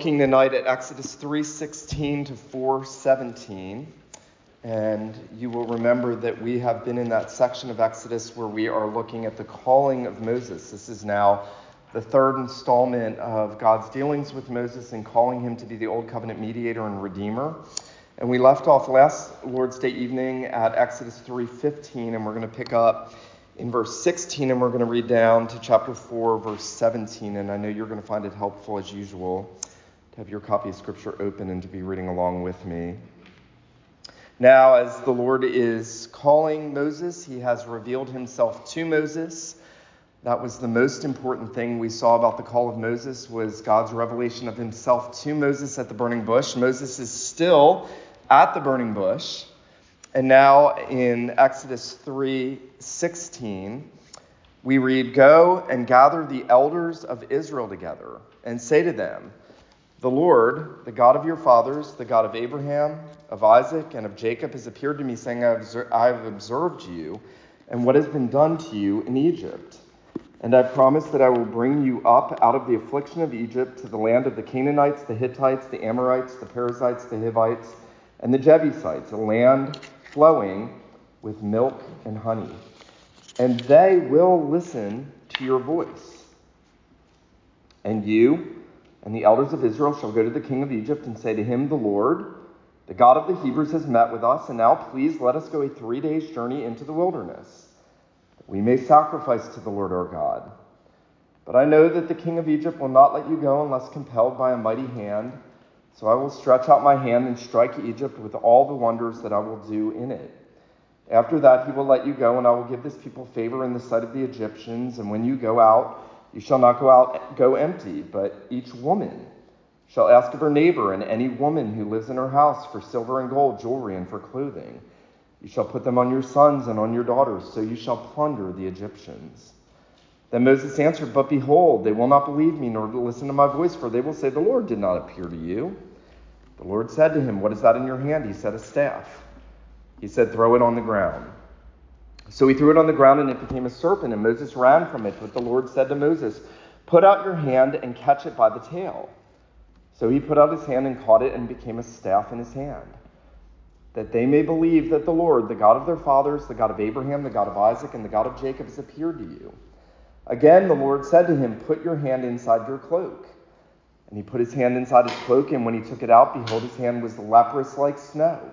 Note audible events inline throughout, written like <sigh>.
looking tonight at Exodus 3:16 to 4:17, and you will remember that we have been in that section of Exodus where we are looking at the calling of Moses. This is now the third installment of God's dealings with Moses and calling him to be the old covenant mediator and redeemer. And we left off last Lord's Day evening at Exodus 3:15 and we're going to pick up in verse 16 and we're going to read down to chapter 4 verse 17 and I know you're going to find it helpful as usual to have your copy of scripture open and to be reading along with me. Now as the Lord is calling Moses, he has revealed himself to Moses. That was the most important thing we saw about the call of Moses was God's revelation of himself to Moses at the burning bush. Moses is still at the burning bush. And now in Exodus 3:16, we read, "Go and gather the elders of Israel together and say to them, the Lord, the God of your fathers, the God of Abraham, of Isaac, and of Jacob, has appeared to me, saying, I have observed you and what has been done to you in Egypt. And I promise that I will bring you up out of the affliction of Egypt to the land of the Canaanites, the Hittites, the Amorites, the Perizzites, the Hivites, and the Jebusites, a land flowing with milk and honey. And they will listen to your voice. And you and the elders of Israel shall go to the king of Egypt and say to him, The Lord, the God of the Hebrews, has met with us, and now please let us go a three days' journey into the wilderness, that we may sacrifice to the Lord our God. But I know that the king of Egypt will not let you go unless compelled by a mighty hand. So I will stretch out my hand and strike Egypt with all the wonders that I will do in it. After that, he will let you go, and I will give this people favor in the sight of the Egyptians. And when you go out, you shall not go out go empty, but each woman shall ask of her neighbor and any woman who lives in her house for silver and gold, jewelry, and for clothing. You shall put them on your sons and on your daughters, so you shall plunder the Egyptians. Then Moses answered, But behold, they will not believe me nor listen to my voice, for they will say, The Lord did not appear to you. The Lord said to him, What is that in your hand? He said, A staff. He said, Throw it on the ground. So he threw it on the ground, and it became a serpent, and Moses ran from it. But the Lord said to Moses, Put out your hand and catch it by the tail. So he put out his hand and caught it, and became a staff in his hand. That they may believe that the Lord, the God of their fathers, the God of Abraham, the God of Isaac, and the God of Jacob, has appeared to you. Again, the Lord said to him, Put your hand inside your cloak. And he put his hand inside his cloak, and when he took it out, behold, his hand was leprous like snow.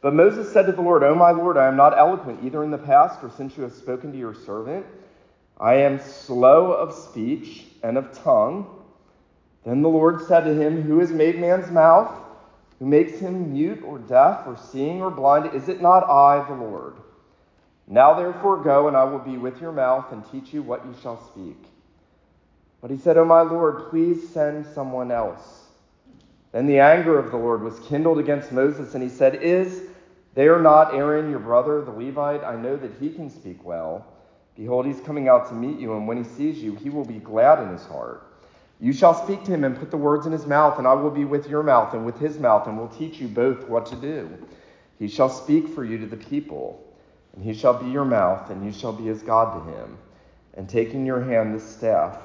But Moses said to the Lord, O my Lord, I am not eloquent either in the past or since you have spoken to your servant. I am slow of speech and of tongue. Then the Lord said to him, Who has made man's mouth? Who makes him mute or deaf or seeing or blind? Is it not I, the Lord? Now therefore go, and I will be with your mouth and teach you what you shall speak. But he said, O my Lord, please send someone else. Then the anger of the Lord was kindled against Moses, and he said, Is there not Aaron your brother, the Levite? I know that he can speak well. Behold, he's coming out to meet you, and when he sees you, he will be glad in his heart. You shall speak to him and put the words in his mouth, and I will be with your mouth and with his mouth, and will teach you both what to do. He shall speak for you to the people, and he shall be your mouth, and you shall be as God to him. And taking your hand the staff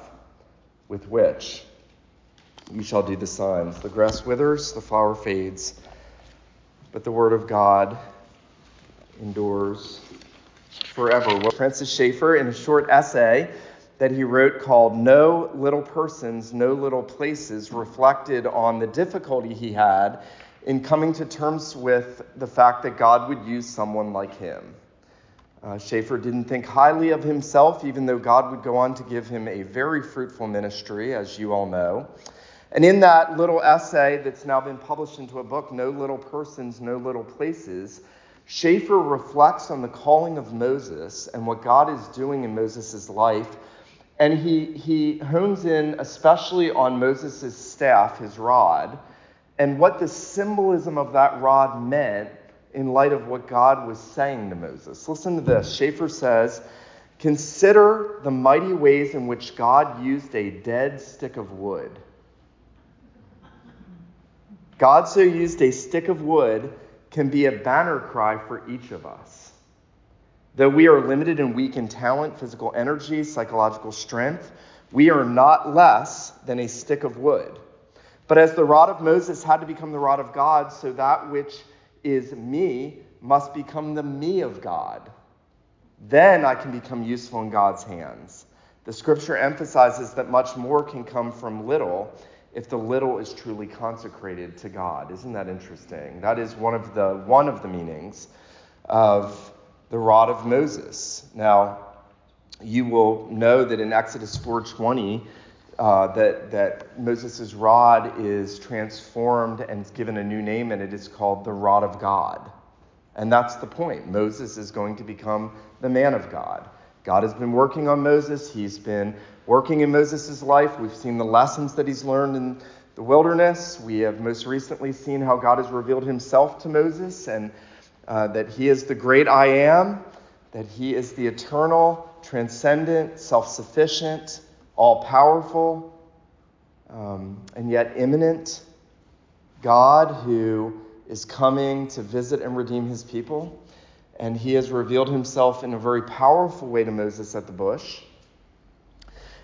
with which you shall do the signs. The grass withers, the flower fades, but the word of God endures forever. Well, Francis Schaeffer, in a short essay that he wrote called No Little Persons, No Little Places, reflected on the difficulty he had in coming to terms with the fact that God would use someone like him. Uh, didn't think highly of himself, even though God would go on to give him a very fruitful ministry, as you all know. And in that little essay that's now been published into a book, No Little Persons, No Little Places, Schaeffer reflects on the calling of Moses and what God is doing in Moses' life. And he, he hones in especially on Moses' staff, his rod, and what the symbolism of that rod meant in light of what God was saying to Moses. Listen to this. Schaeffer says, Consider the mighty ways in which God used a dead stick of wood. God so used a stick of wood can be a banner cry for each of us. Though we are limited and weak in talent, physical energy, psychological strength, we are not less than a stick of wood. But as the rod of Moses had to become the rod of God, so that which is me must become the me of God. Then I can become useful in God's hands. The scripture emphasizes that much more can come from little if the little is truly consecrated to God. Isn't that interesting? That is one of the one of the meanings of the rod of Moses. Now, you will know that in Exodus 4:20 uh, that that Moses' rod is transformed and given a new name, and it is called the rod of God. And that's the point. Moses is going to become the man of God. God has been working on Moses. He's been working in Moses' life. We've seen the lessons that he's learned in the wilderness. We have most recently seen how God has revealed himself to Moses and uh, that he is the great I am, that he is the eternal, transcendent, self sufficient, all powerful, um, and yet immanent God who is coming to visit and redeem his people. And he has revealed himself in a very powerful way to Moses at the bush.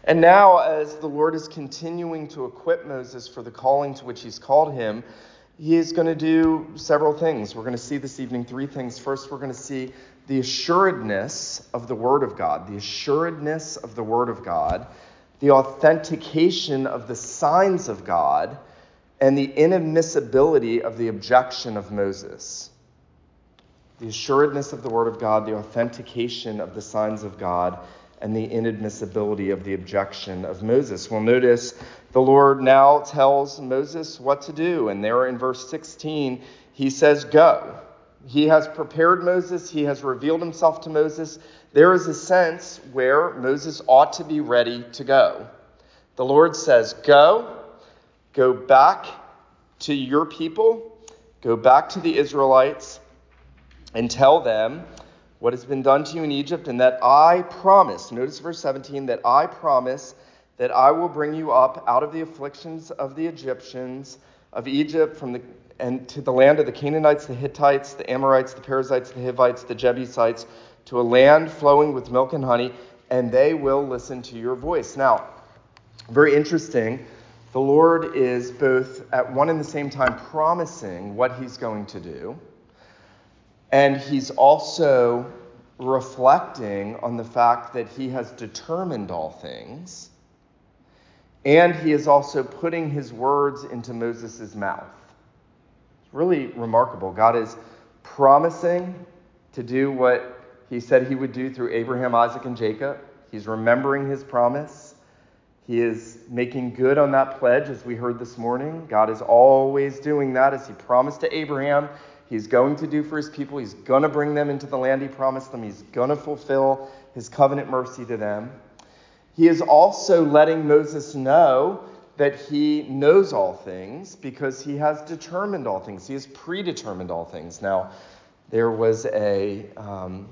And now, as the Lord is continuing to equip Moses for the calling to which he's called him, he is going to do several things. We're going to see this evening three things. First, we're going to see the assuredness of the Word of God, the assuredness of the Word of God, the authentication of the signs of God, and the inadmissibility of the objection of Moses. The assuredness of the Word of God, the authentication of the signs of God, and the inadmissibility of the objection of Moses. Well, notice the Lord now tells Moses what to do. And there in verse 16, he says, Go. He has prepared Moses, he has revealed himself to Moses. There is a sense where Moses ought to be ready to go. The Lord says, Go Go back to your people, go back to the Israelites, and tell them what has been done to you in Egypt, and that I promise, notice verse 17, that I promise that I will bring you up out of the afflictions of the Egyptians, of Egypt, from the and to the land of the Canaanites, the Hittites, the Amorites, the Perizzites, the Hivites, the Jebusites, to a land flowing with milk and honey, and they will listen to your voice. Now, very interesting the Lord is both at one and the same time promising what he's going to do, and he's also reflecting on the fact that he has determined all things, and he is also putting his words into Moses' mouth. It's really remarkable. God is promising to do what he said he would do through Abraham, Isaac, and Jacob. He's remembering his promise. He is making good on that pledge, as we heard this morning. God is always doing that, as He promised to Abraham. He's going to do for His people. He's going to bring them into the land He promised them. He's going to fulfill His covenant mercy to them. He is also letting Moses know that He knows all things because He has determined all things. He has predetermined all things. Now, there was a um,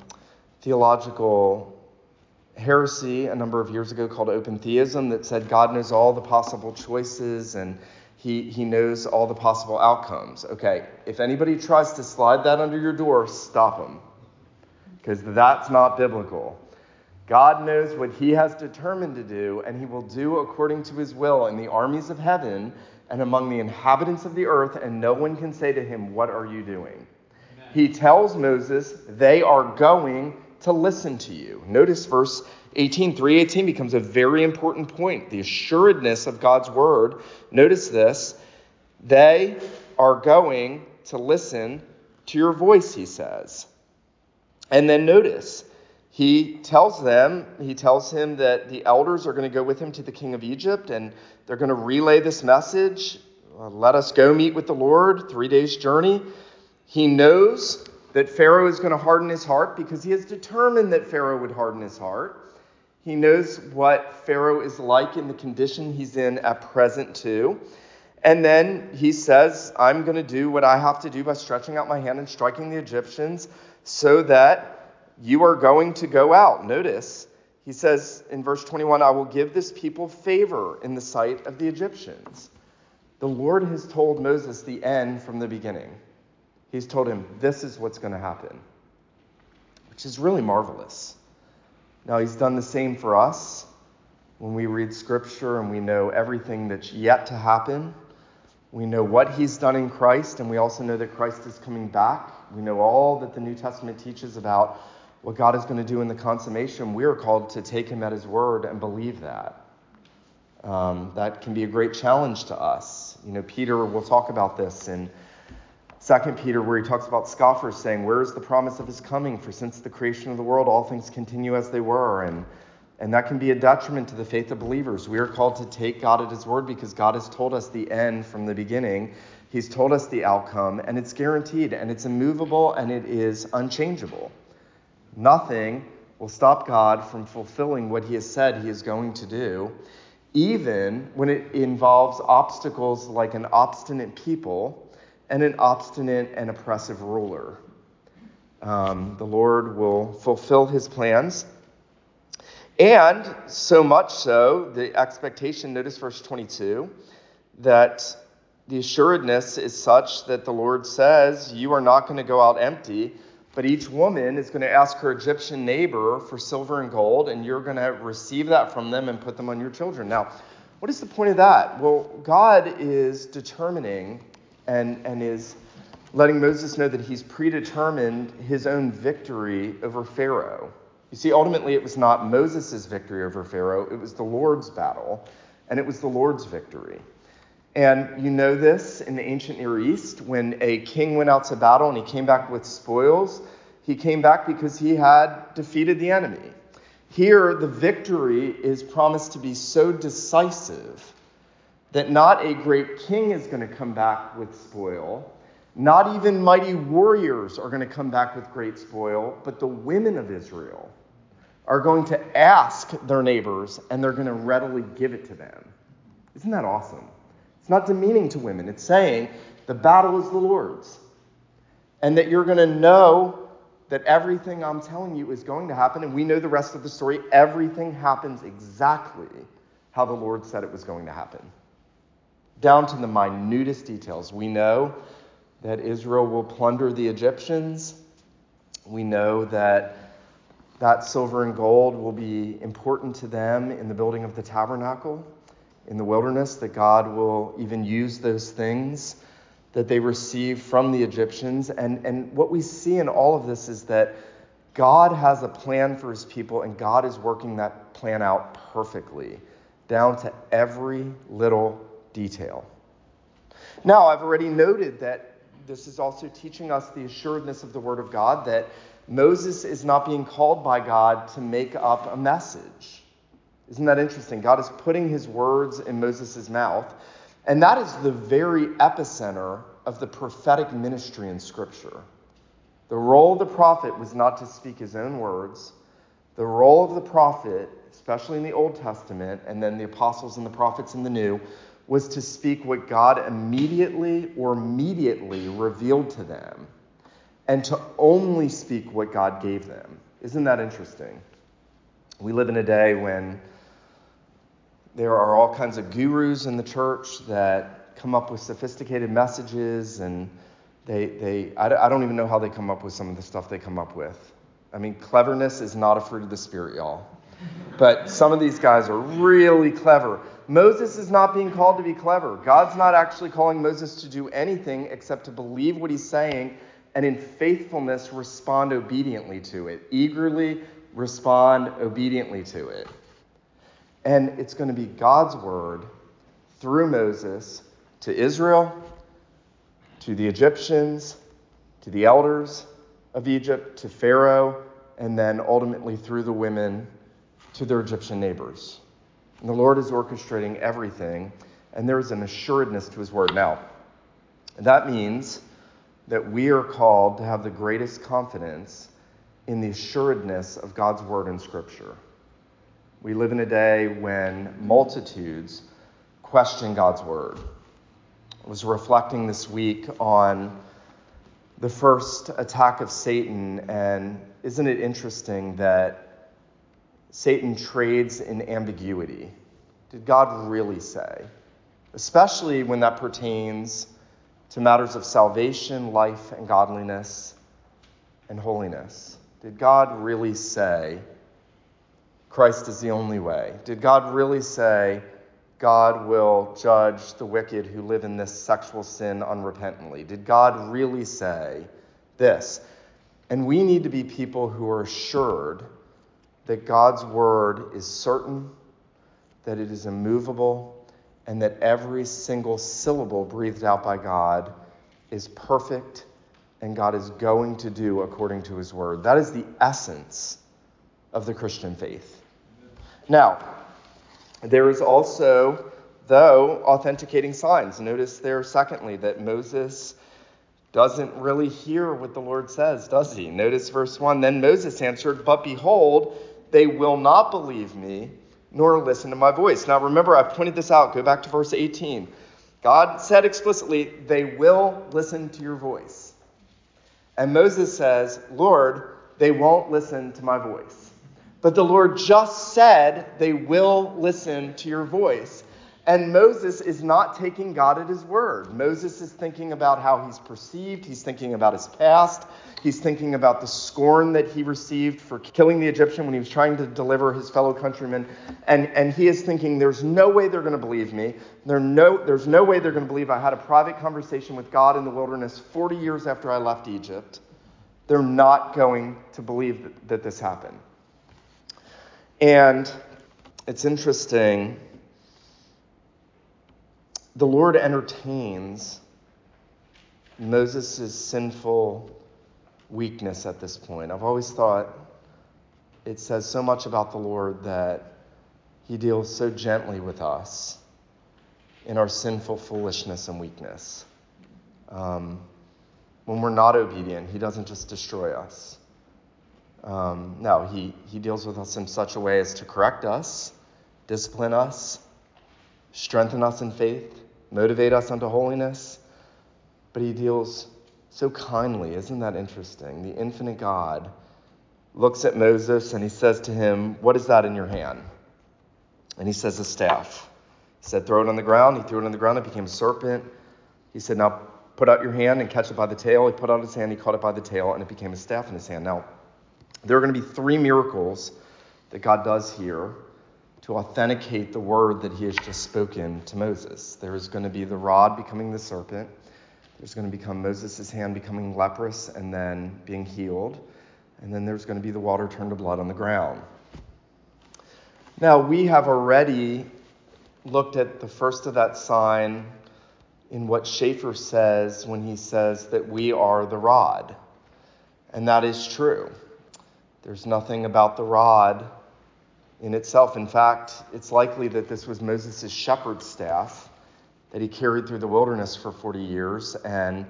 theological heresy a number of years ago called open theism that said God knows all the possible choices and he, he knows all the possible outcomes. Okay, if anybody tries to slide that under your door, stop them. Because that's not biblical. God knows what he has determined to do, and he will do according to his will in the armies of heaven and among the inhabitants of the earth, and no one can say to him, What are you doing? Amen. He tells Moses, They are going to listen to you. Notice verse 18, 318 becomes a very important point. The assuredness of God's word. Notice this. They are going to listen to your voice, he says. And then notice, he tells them, he tells him that the elders are going to go with him to the king of Egypt and they're going to relay this message. Let us go meet with the Lord, three days' journey. He knows that Pharaoh is going to harden his heart because he has determined that Pharaoh would harden his heart. He knows what Pharaoh is like in the condition he's in at present, too. And then he says, I'm going to do what I have to do by stretching out my hand and striking the Egyptians so that you are going to go out. Notice, he says in verse 21, I will give this people favor in the sight of the Egyptians. The Lord has told Moses the end from the beginning. He's told him, this is what's going to happen, which is really marvelous. Now, he's done the same for us when we read scripture and we know everything that's yet to happen. We know what he's done in Christ, and we also know that Christ is coming back. We know all that the New Testament teaches about what God is going to do in the consummation. We are called to take him at his word and believe that. Um, that can be a great challenge to us. You know, Peter will talk about this in Second Peter, where he talks about scoffers saying, Where is the promise of his coming? For since the creation of the world, all things continue as they were. And, and that can be a detriment to the faith of believers. We are called to take God at his word because God has told us the end from the beginning. He's told us the outcome, and it's guaranteed, and it's immovable, and it is unchangeable. Nothing will stop God from fulfilling what he has said he is going to do, even when it involves obstacles like an obstinate people and an obstinate and oppressive ruler. Um, the Lord will fulfill his plans. And so much so, the expectation, notice verse 22, that the assuredness is such that the Lord says, You are not going to go out empty, but each woman is going to ask her Egyptian neighbor for silver and gold, and you're going to receive that from them and put them on your children. Now, what is the point of that? Well, God is determining and, and is letting Moses know that he's predetermined his own victory over Pharaoh. You see, ultimately, it was not Moses' victory over Pharaoh, it was the Lord's battle, and it was the Lord's victory. And you know this in the ancient Near East, when a king went out to battle and he came back with spoils, he came back because he had defeated the enemy. Here, the victory is promised to be so decisive that not a great king is going to come back with spoil, not even mighty warriors are going to come back with great spoil, but the women of Israel are going to ask their neighbors and they're going to readily give it to them. Isn't that awesome? It's not demeaning to women, it's saying the battle is the Lord's. And that you're going to know that everything I'm telling you is going to happen, and we know the rest of the story. Everything happens exactly how the Lord said it was going to happen down to the minutest details. We know that Israel will plunder the Egyptians. We know that that silver and gold will be important to them in the building of the tabernacle in the wilderness, that God will even use those things that they receive from the Egyptians. And, and what we see in all of this is that God has a plan for his people, and God is working that plan out perfectly, down to every little detail. Now, I've already noted that this is also teaching us the assuredness of the Word of God that Moses is not being called by God to make up a message. Isn't that interesting? God is putting his words in Moses' mouth, and that is the very epicenter of the prophetic ministry in Scripture. The role of the prophet was not to speak his own words. The role of the prophet, especially in the Old Testament, and then the apostles and the prophets in the New, was to speak what God immediately or immediately revealed to them and to only speak what God gave them. Isn't that interesting? We live in a day when there are all kinds of gurus in the church that come up with sophisticated messages and they, they I don't even know how they come up with some of the stuff they come up with. I mean, cleverness is not a fruit of the Spirit, y'all. But some of these guys are really clever. Moses is not being called to be clever. God's not actually calling Moses to do anything except to believe what he's saying and in faithfulness respond obediently to it. Eagerly respond obediently to it. And it's going to be God's word through Moses to Israel, to the Egyptians, to the elders of Egypt, to Pharaoh, and then ultimately through the women to their Egyptian neighbors. And the Lord is orchestrating everything, and there is an assuredness to his word. Now, that means that we are called to have the greatest confidence in the assuredness of God's word in Scripture. We live in a day when multitudes question God's word. I was reflecting this week on the first attack of Satan, and isn't it interesting that Satan trades in ambiguity? Did God really say? Especially when that pertains to matters of salvation, life, and godliness and holiness. Did God really say Christ is the only way? Did God really say God will judge the wicked who live in this sexual sin unrepentantly? Did God really say this? And we need to be people who are assured that God's word is certain, that it is immovable, and that every single syllable breathed out by God is perfect and God is going to do according to his word. That is the essence of the Christian faith. Now, there is also, though, authenticating signs. Notice there, secondly, that Moses doesn't really hear what the Lord says, does he? Notice verse 1 Then Moses answered, But behold, they will not believe me, nor listen to my voice. Now remember, I've pointed this out. Go back to verse 18. God said explicitly, They will listen to your voice. And Moses says, Lord, they won't listen to my voice. But the Lord just said they will listen to your voice. And Moses is not taking God at his word. Moses is thinking about how he's perceived, he's thinking about his past, he's thinking about the scorn that he received for killing the Egyptian when he was trying to deliver his fellow countrymen. And, and he is thinking, there's no way they're going to believe me. There no, there's no way they're going to believe I had a private conversation with God in the wilderness 40 years after I left Egypt. They're not going to believe that, that this happened. And it's interesting. The Lord entertains Moses' sinful weakness at this point. I've always thought it says so much about the Lord that he deals so gently with us in our sinful foolishness and weakness. Um, when we're not obedient, he doesn't just destroy us. Um, no, he, he deals with us in such a way as to correct us, discipline us, strengthen us in faith, motivate us unto holiness. But he deals so kindly. Isn't that interesting? The infinite God looks at Moses and he says to him, What is that in your hand? And he says, A staff. He said, Throw it on the ground. He threw it on the ground. It became a serpent. He said, Now put out your hand and catch it by the tail. He put out his hand. He caught it by the tail, and it became a staff in his hand. Now, there are going to be three miracles that God does here to authenticate the word that he has just spoken to Moses. There is going to be the rod becoming the serpent. There's going to become Moses' hand becoming leprous and then being healed. And then there's going to be the water turned to blood on the ground. Now, we have already looked at the first of that sign in what Schaeffer says when he says that we are the rod. And that is true. There's nothing about the rod in itself. In fact, it's likely that this was Moses' shepherd's staff that he carried through the wilderness for 40 years. And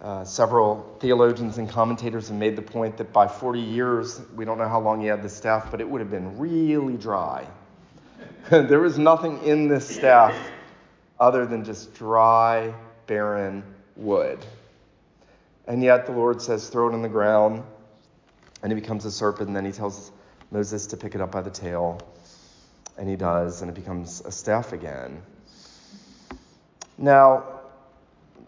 uh, several theologians and commentators have made the point that by 40 years, we don't know how long he had the staff, but it would have been really dry. <laughs> there was nothing in this staff other than just dry, barren wood. And yet the Lord says, throw it on the ground and he becomes a serpent, and then he tells Moses to pick it up by the tail, and he does, and it becomes a staff again. Now,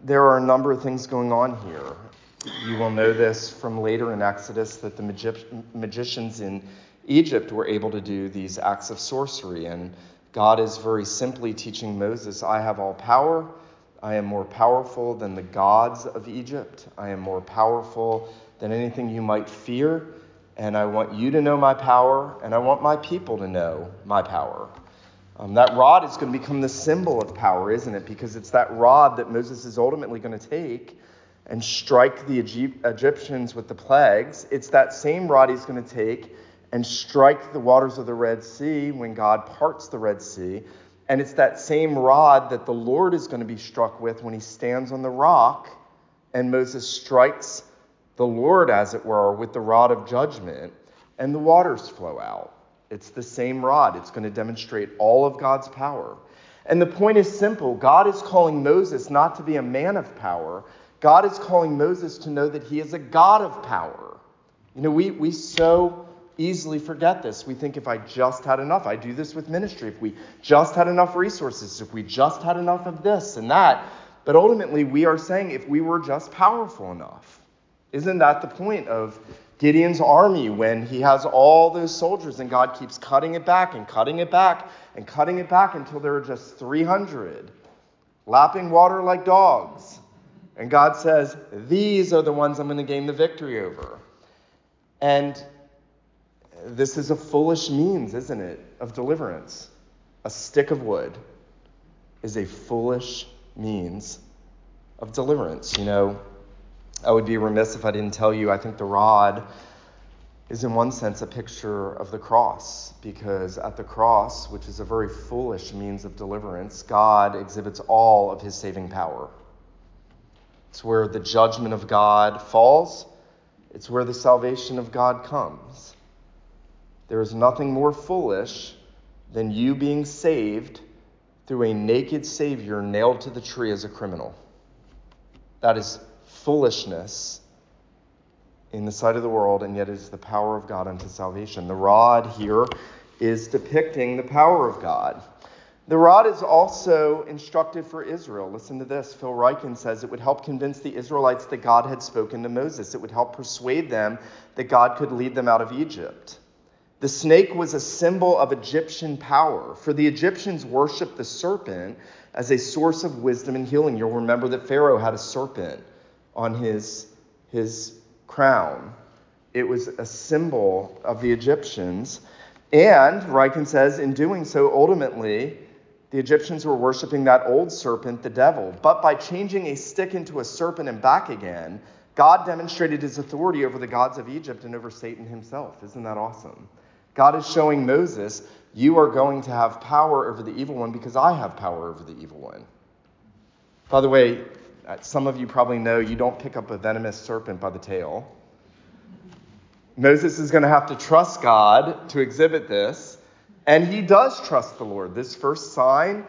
there are a number of things going on here. You will know this from later in Exodus that the magi- magicians in Egypt were able to do these acts of sorcery, and God is very simply teaching Moses, I have all power. I am more powerful than the gods of Egypt. I am more powerful than anything you might fear. And I want you to know my power, and I want my people to know my power. Um, that rod is going to become the symbol of power, isn't it? Because it's that rod that Moses is ultimately going to take and strike the Egyptians with the plagues. It's that same rod he's going to take and strike the waters of the Red Sea when God parts the Red Sea. And it's that same rod that the Lord is going to be struck with when he stands on the rock and Moses strikes the Lord, as it were, with the rod of judgment, and the waters flow out. It's the same rod. It's going to demonstrate all of God's power. And the point is simple God is calling Moses not to be a man of power, God is calling Moses to know that he is a God of power. You know, we, we so easily forget this. We think if I just had enough, I do this with ministry. If we just had enough resources, if we just had enough of this and that. But ultimately, we are saying if we were just powerful enough. Isn't that the point of Gideon's army when he has all those soldiers and God keeps cutting it back and cutting it back and cutting it back until there are just 300 lapping water like dogs? And God says, These are the ones I'm going to gain the victory over. And this is a foolish means, isn't it, of deliverance? A stick of wood is a foolish means of deliverance. You know, I would be remiss if I didn't tell you, I think the rod is in one sense a picture of the cross, because at the cross, which is a very foolish means of deliverance, God exhibits all of his saving power. It's where the judgment of God falls, it's where the salvation of God comes. There is nothing more foolish than you being saved through a naked Savior nailed to the tree as a criminal. That is foolishness in the sight of the world, and yet it is the power of God unto salvation. The rod here is depicting the power of God. The rod is also instructive for Israel. Listen to this. Phil Ryken says it would help convince the Israelites that God had spoken to Moses. It would help persuade them that God could lead them out of Egypt. The snake was a symbol of Egyptian power, for the Egyptians worshiped the serpent as a source of wisdom and healing. You'll remember that Pharaoh had a serpent on his, his crown. It was a symbol of the Egyptians. And, Ryken says, in doing so, ultimately, the Egyptians were worshiping that old serpent, the devil. But by changing a stick into a serpent and back again, God demonstrated his authority over the gods of Egypt and over Satan himself. Isn't that awesome? God is showing Moses, you are going to have power over the evil one because I have power over the evil one. By the way, Uh, some of you probably know you don't pick up a venomous serpent by the tail. Moses is going to have to trust God to exhibit this, and he does trust the Lord. This first sign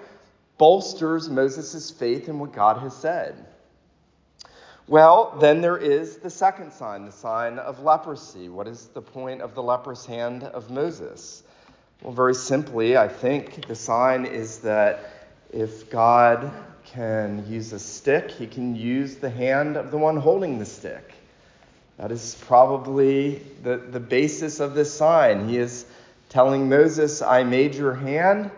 bolsters Moses' faith in what God has said. Well, then there is the second sign, the sign of leprosy. What is the point of the leprous hand of Moses? Well, very simply, I think the sign is that if God can use a stick, he can use the hand of the one holding the stick. That is probably the, the basis of this sign. He is telling Moses, I made your hand,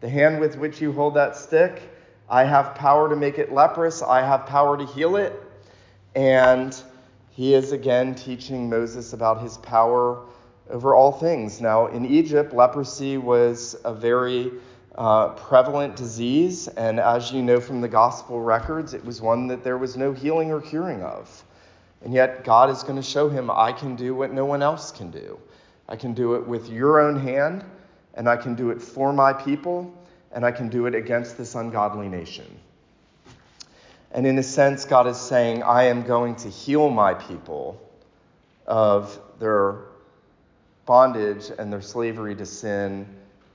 the hand with which you hold that stick. I have power to make it leprous, I have power to heal it. And he is again teaching Moses about his power over all things. Now, in Egypt, leprosy was a very uh, prevalent disease, and as you know from the gospel records, it was one that there was no healing or curing of. And yet, God is going to show him, I can do what no one else can do. I can do it with your own hand, and I can do it for my people, and I can do it against this ungodly nation. And in a sense, God is saying, I am going to heal my people of their bondage and their slavery to sin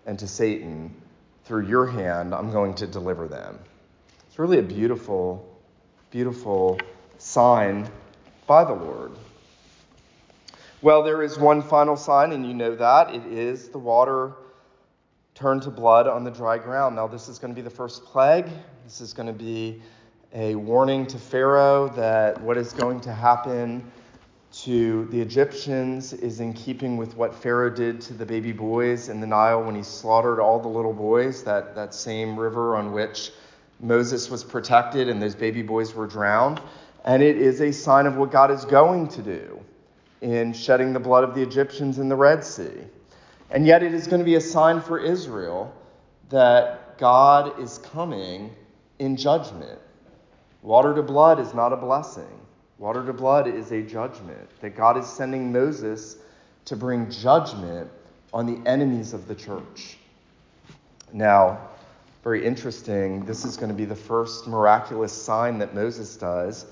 and to Satan. Through your hand, I'm going to deliver them. It's really a beautiful, beautiful sign by the Lord. Well, there is one final sign, and you know that. It is the water turned to blood on the dry ground. Now, this is going to be the first plague. This is going to be a warning to Pharaoh that what is going to happen to the Egyptians is in keeping with what Pharaoh did to the baby boys in the Nile when he slaughtered all the little boys, that, that same river on which Moses was protected and those baby boys were drowned. And it is a sign of what God is going to do in shedding the blood of the Egyptians in the Red Sea. And yet it is going to be a sign for Israel that God is coming in judgment. Water to blood is not a blessing. Water to blood is a judgment. That God is sending Moses to bring judgment on the enemies of the church. Now, very interesting, this is going to be the first miraculous sign that Moses does.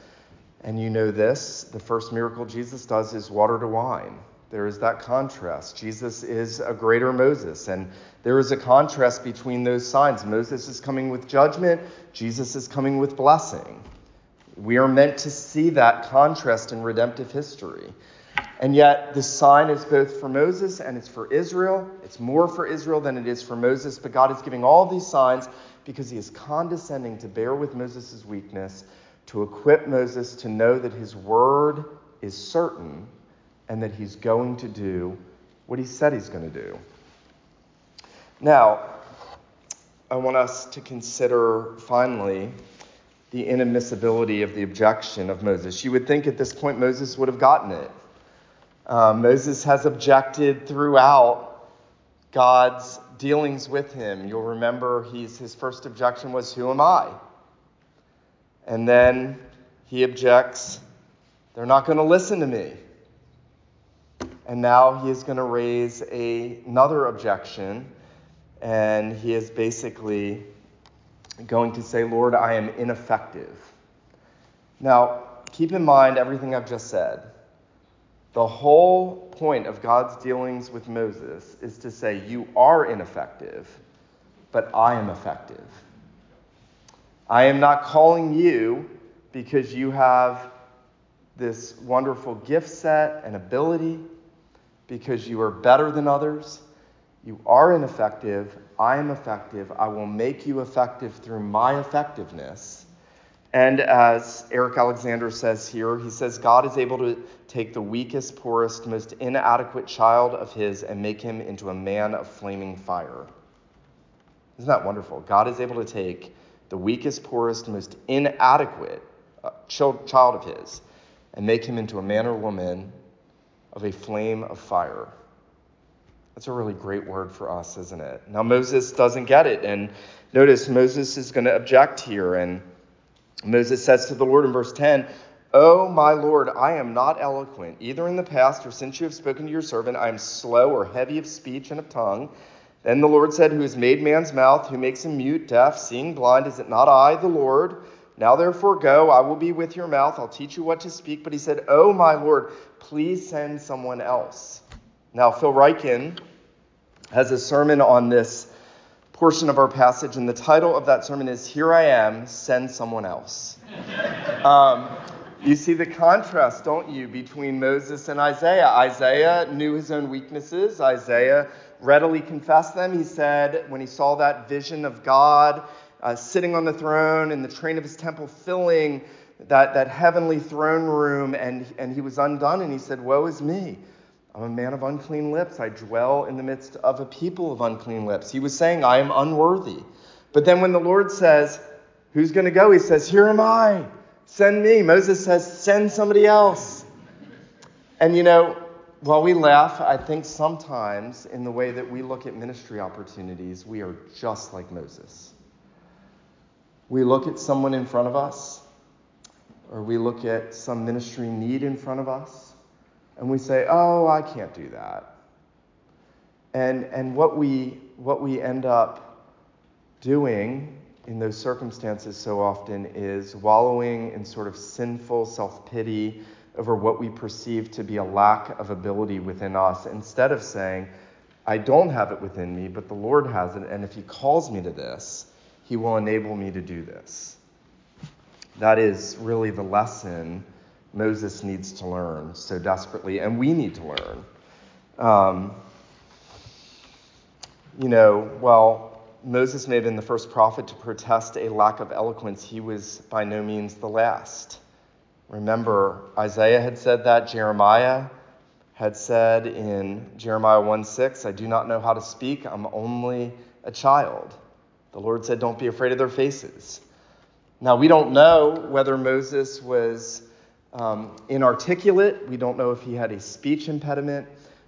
And you know this the first miracle Jesus does is water to wine. there is that contrast. Jesus is a greater Moses, and there is a contrast between those signs. Moses is coming with judgment, Jesus is coming with blessing. We are meant to see that contrast in redemptive history. And yet, the sign is both for Moses and it's for Israel. It's more for Israel than it is for Moses, but God is giving all these signs because he is condescending to bear with Moses' weakness, to equip Moses to know that his word is certain and that he's going to do what he said he's going to do. Now, I want us to consider finally the inadmissibility of the objection of Moses. You would think at this point Moses would have gotten it. Um, Moses has objected throughout God's dealings with him. You'll remember he's, his first objection was, Who am I? And then he objects, They're not going to listen to me. And now he is going to raise a, another objection, and he is basically going to say, Lord, I am ineffective. Now, keep in mind everything I've just said. The whole point of God's dealings with Moses is to say, You are ineffective, but I am effective. I am not calling you because you have this wonderful gift set and ability because you are better than others. You are ineffective. I am effective. I will make you effective through my effectiveness. And as Eric Alexander says here, he says God is able to take the weakest, poorest, most inadequate child of his and make him into a man of flaming fire. Isn't that wonderful? God is able to take the weakest, poorest, most inadequate uh, child of his and make him into a man or woman of a flame of fire. That's a really great word for us, isn't it? Now, Moses doesn't get it. And notice Moses is going to object here. And Moses says to the Lord in verse 10, Oh, my Lord, I am not eloquent, either in the past or since you have spoken to your servant. I am slow or heavy of speech and of tongue. Then the Lord said, Who has made man's mouth, who makes him mute, deaf, seeing blind? Is it not I, the Lord? Now therefore go, I will be with your mouth, I'll teach you what to speak. But he said, Oh, my Lord, please send someone else. Now, Phil Ryken has a sermon on this portion of our passage, and the title of that sermon is Here I Am, Send Someone Else. <laughs> um, you see the contrast, don't you, between Moses and Isaiah? Isaiah knew his own weaknesses. Isaiah readily confessed them. He said, when he saw that vision of God uh, sitting on the throne and the train of his temple filling that, that heavenly throne room, and, and he was undone, and he said, Woe is me. I'm a man of unclean lips. I dwell in the midst of a people of unclean lips. He was saying, I am unworthy. But then when the Lord says, Who's going to go? He says, Here am I. Send me. Moses says, Send somebody else. And you know, while we laugh, I think sometimes in the way that we look at ministry opportunities, we are just like Moses. We look at someone in front of us, or we look at some ministry need in front of us, and we say, oh, I can't do that. And, and what, we, what we end up doing in those circumstances so often is wallowing in sort of sinful self pity over what we perceive to be a lack of ability within us instead of saying, I don't have it within me, but the Lord has it, and if He calls me to this, he will enable me to do this. That is really the lesson Moses needs to learn so desperately, and we need to learn. Um, you know, while Moses made in the first prophet to protest a lack of eloquence, he was by no means the last. Remember, Isaiah had said that, Jeremiah had said in Jeremiah 1 6, I do not know how to speak, I'm only a child. The Lord said, Don't be afraid of their faces. Now, we don't know whether Moses was um, inarticulate. We don't know if he had a speech impediment.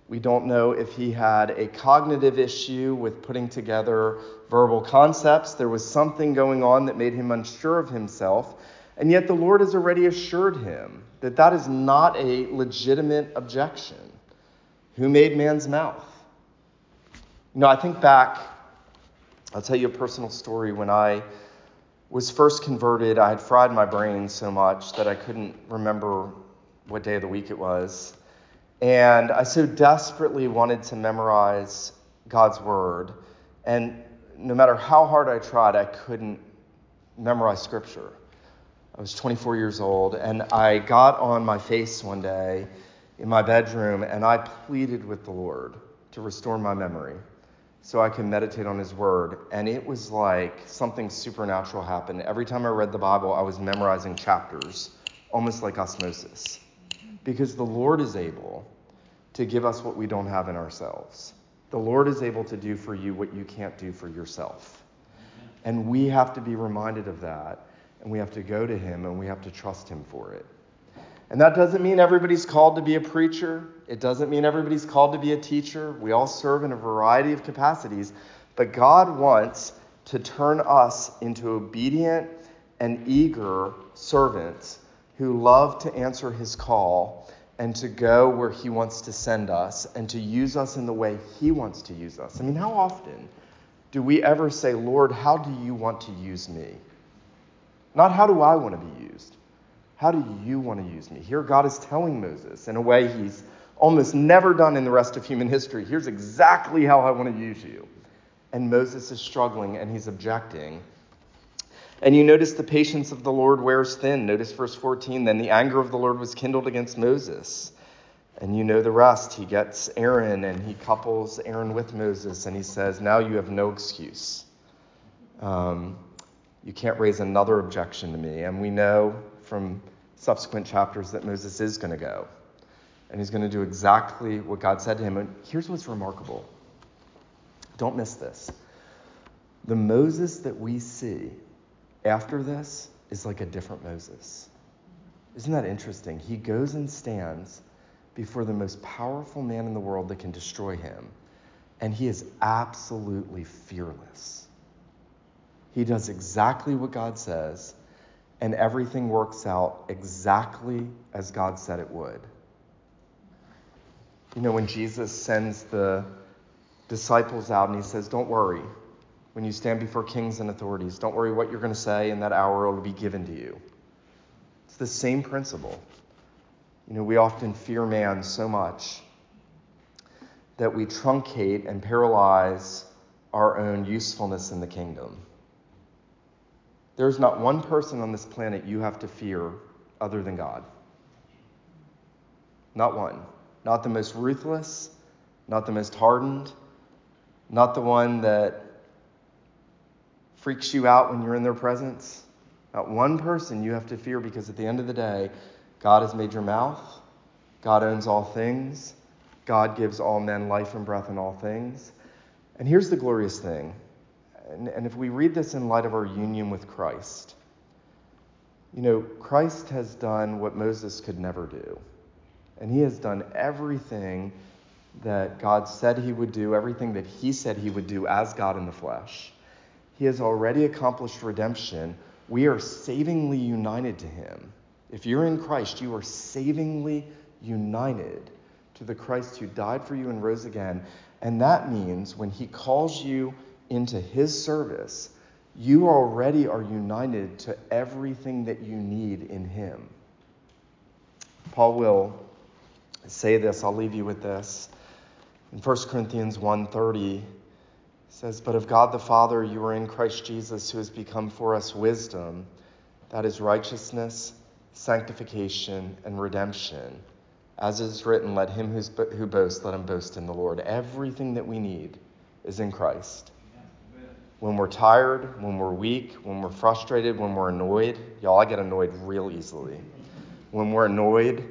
We don't know if he had a cognitive issue with putting together verbal concepts. There was something going on that made him unsure of himself. And yet, the Lord has already assured him that that is not a legitimate objection. Who made man's mouth? You know, I think back I'll tell you a personal story. When I was first converted, I had fried my brain so much that I couldn't remember what day of the week it was. And I so desperately wanted to memorize God's word. And no matter how hard I tried, I couldn't memorize scripture. I was 24 years old, and I got on my face one day in my bedroom and I pleaded with the Lord to restore my memory so I can meditate on His Word. And it was like something supernatural happened. Every time I read the Bible, I was memorizing chapters, almost like osmosis. Because the Lord is able to give us what we don't have in ourselves. The Lord is able to do for you what you can't do for yourself. And we have to be reminded of that. And we have to go to Him and we have to trust Him for it. And that doesn't mean everybody's called to be a preacher. It doesn't mean everybody's called to be a teacher. We all serve in a variety of capacities. But God wants to turn us into obedient and eager servants who love to answer his call and to go where he wants to send us and to use us in the way he wants to use us. I mean, how often do we ever say, Lord, how do you want to use me? Not how do I want to be used? How do you want to use me? Here, God is telling Moses in a way he's almost never done in the rest of human history. Here's exactly how I want to use you. And Moses is struggling and he's objecting. And you notice the patience of the Lord wears thin. Notice verse 14. Then the anger of the Lord was kindled against Moses. And you know the rest. He gets Aaron and he couples Aaron with Moses and he says, Now you have no excuse. Um, you can't raise another objection to me. And we know from subsequent chapters that Moses is going to go. And he's going to do exactly what God said to him. And here's what's remarkable don't miss this. The Moses that we see after this is like a different Moses. Isn't that interesting? He goes and stands before the most powerful man in the world that can destroy him, and he is absolutely fearless. He does exactly what God says, and everything works out exactly as God said it would. You know, when Jesus sends the disciples out and he says, Don't worry, when you stand before kings and authorities, don't worry what you're going to say in that hour, it'll be given to you. It's the same principle. You know, we often fear man so much that we truncate and paralyze our own usefulness in the kingdom. There's not one person on this planet you have to fear other than God. Not one. Not the most ruthless, not the most hardened, not the one that freaks you out when you're in their presence. Not one person you have to fear because at the end of the day, God has made your mouth, God owns all things, God gives all men life and breath in all things. And here's the glorious thing and, and if we read this in light of our union with Christ, you know, Christ has done what Moses could never do. And he has done everything that God said he would do, everything that he said he would do as God in the flesh. He has already accomplished redemption. We are savingly united to him. If you're in Christ, you are savingly united to the Christ who died for you and rose again. And that means when he calls you into his service, you already are united to everything that you need in him. Paul will say this, I'll leave you with this. In 1 Corinthians 1:30 says, "But of God the Father you are in Christ Jesus, who has become for us wisdom, that is righteousness, sanctification, and redemption. As is written, let him who boasts, let him boast in the Lord." Everything that we need is in Christ when we're tired, when we're weak, when we're frustrated, when we're annoyed. Y'all, I get annoyed real easily. When we're annoyed,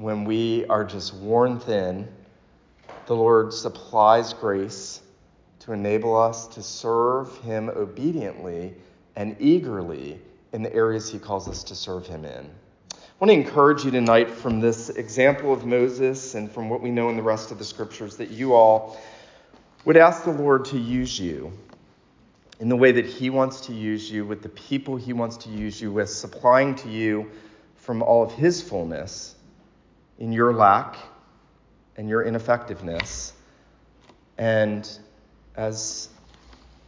when we are just worn thin, the Lord supplies grace to enable us to serve Him obediently and eagerly in the areas He calls us to serve Him in. I want to encourage you tonight from this example of Moses and from what we know in the rest of the scriptures that you all would ask the Lord to use you in the way that He wants to use you, with the people He wants to use you with, supplying to you from all of His fullness in your lack and your ineffectiveness. And as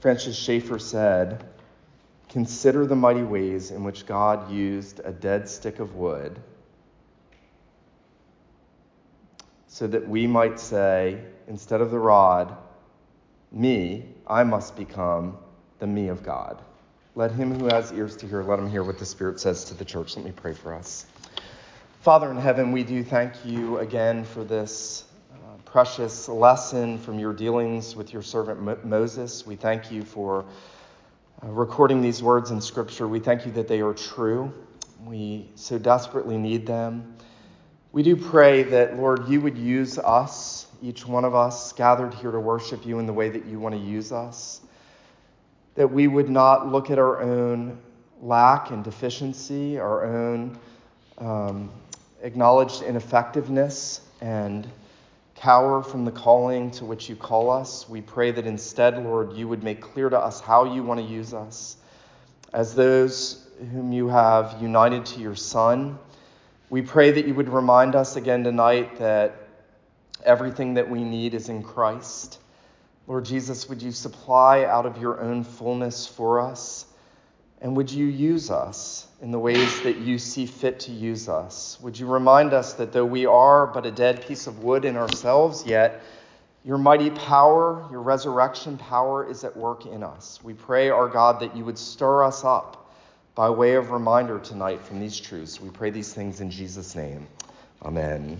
Francis Schaeffer said, consider the mighty ways in which God used a dead stick of wood so that we might say, instead of the rod, me, I must become the me of God. Let him who has ears to hear, let him hear what the Spirit says to the church. Let me pray for us. Father in heaven, we do thank you again for this uh, precious lesson from your dealings with your servant Moses. We thank you for uh, recording these words in Scripture. We thank you that they are true. We so desperately need them. We do pray that, Lord, you would use us, each one of us gathered here to worship you in the way that you want to use us. That we would not look at our own lack and deficiency, our own um, acknowledged ineffectiveness and cower from the calling to which you call us. We pray that instead, Lord, you would make clear to us how you want to use us as those whom you have united to your Son. We pray that you would remind us again tonight that everything that we need is in Christ. Lord Jesus, would you supply out of your own fullness for us? And would you use us in the ways that you see fit to use us? Would you remind us that though we are but a dead piece of wood in ourselves, yet your mighty power, your resurrection power is at work in us? We pray, our God, that you would stir us up by way of reminder tonight from these truths. We pray these things in Jesus' name. Amen.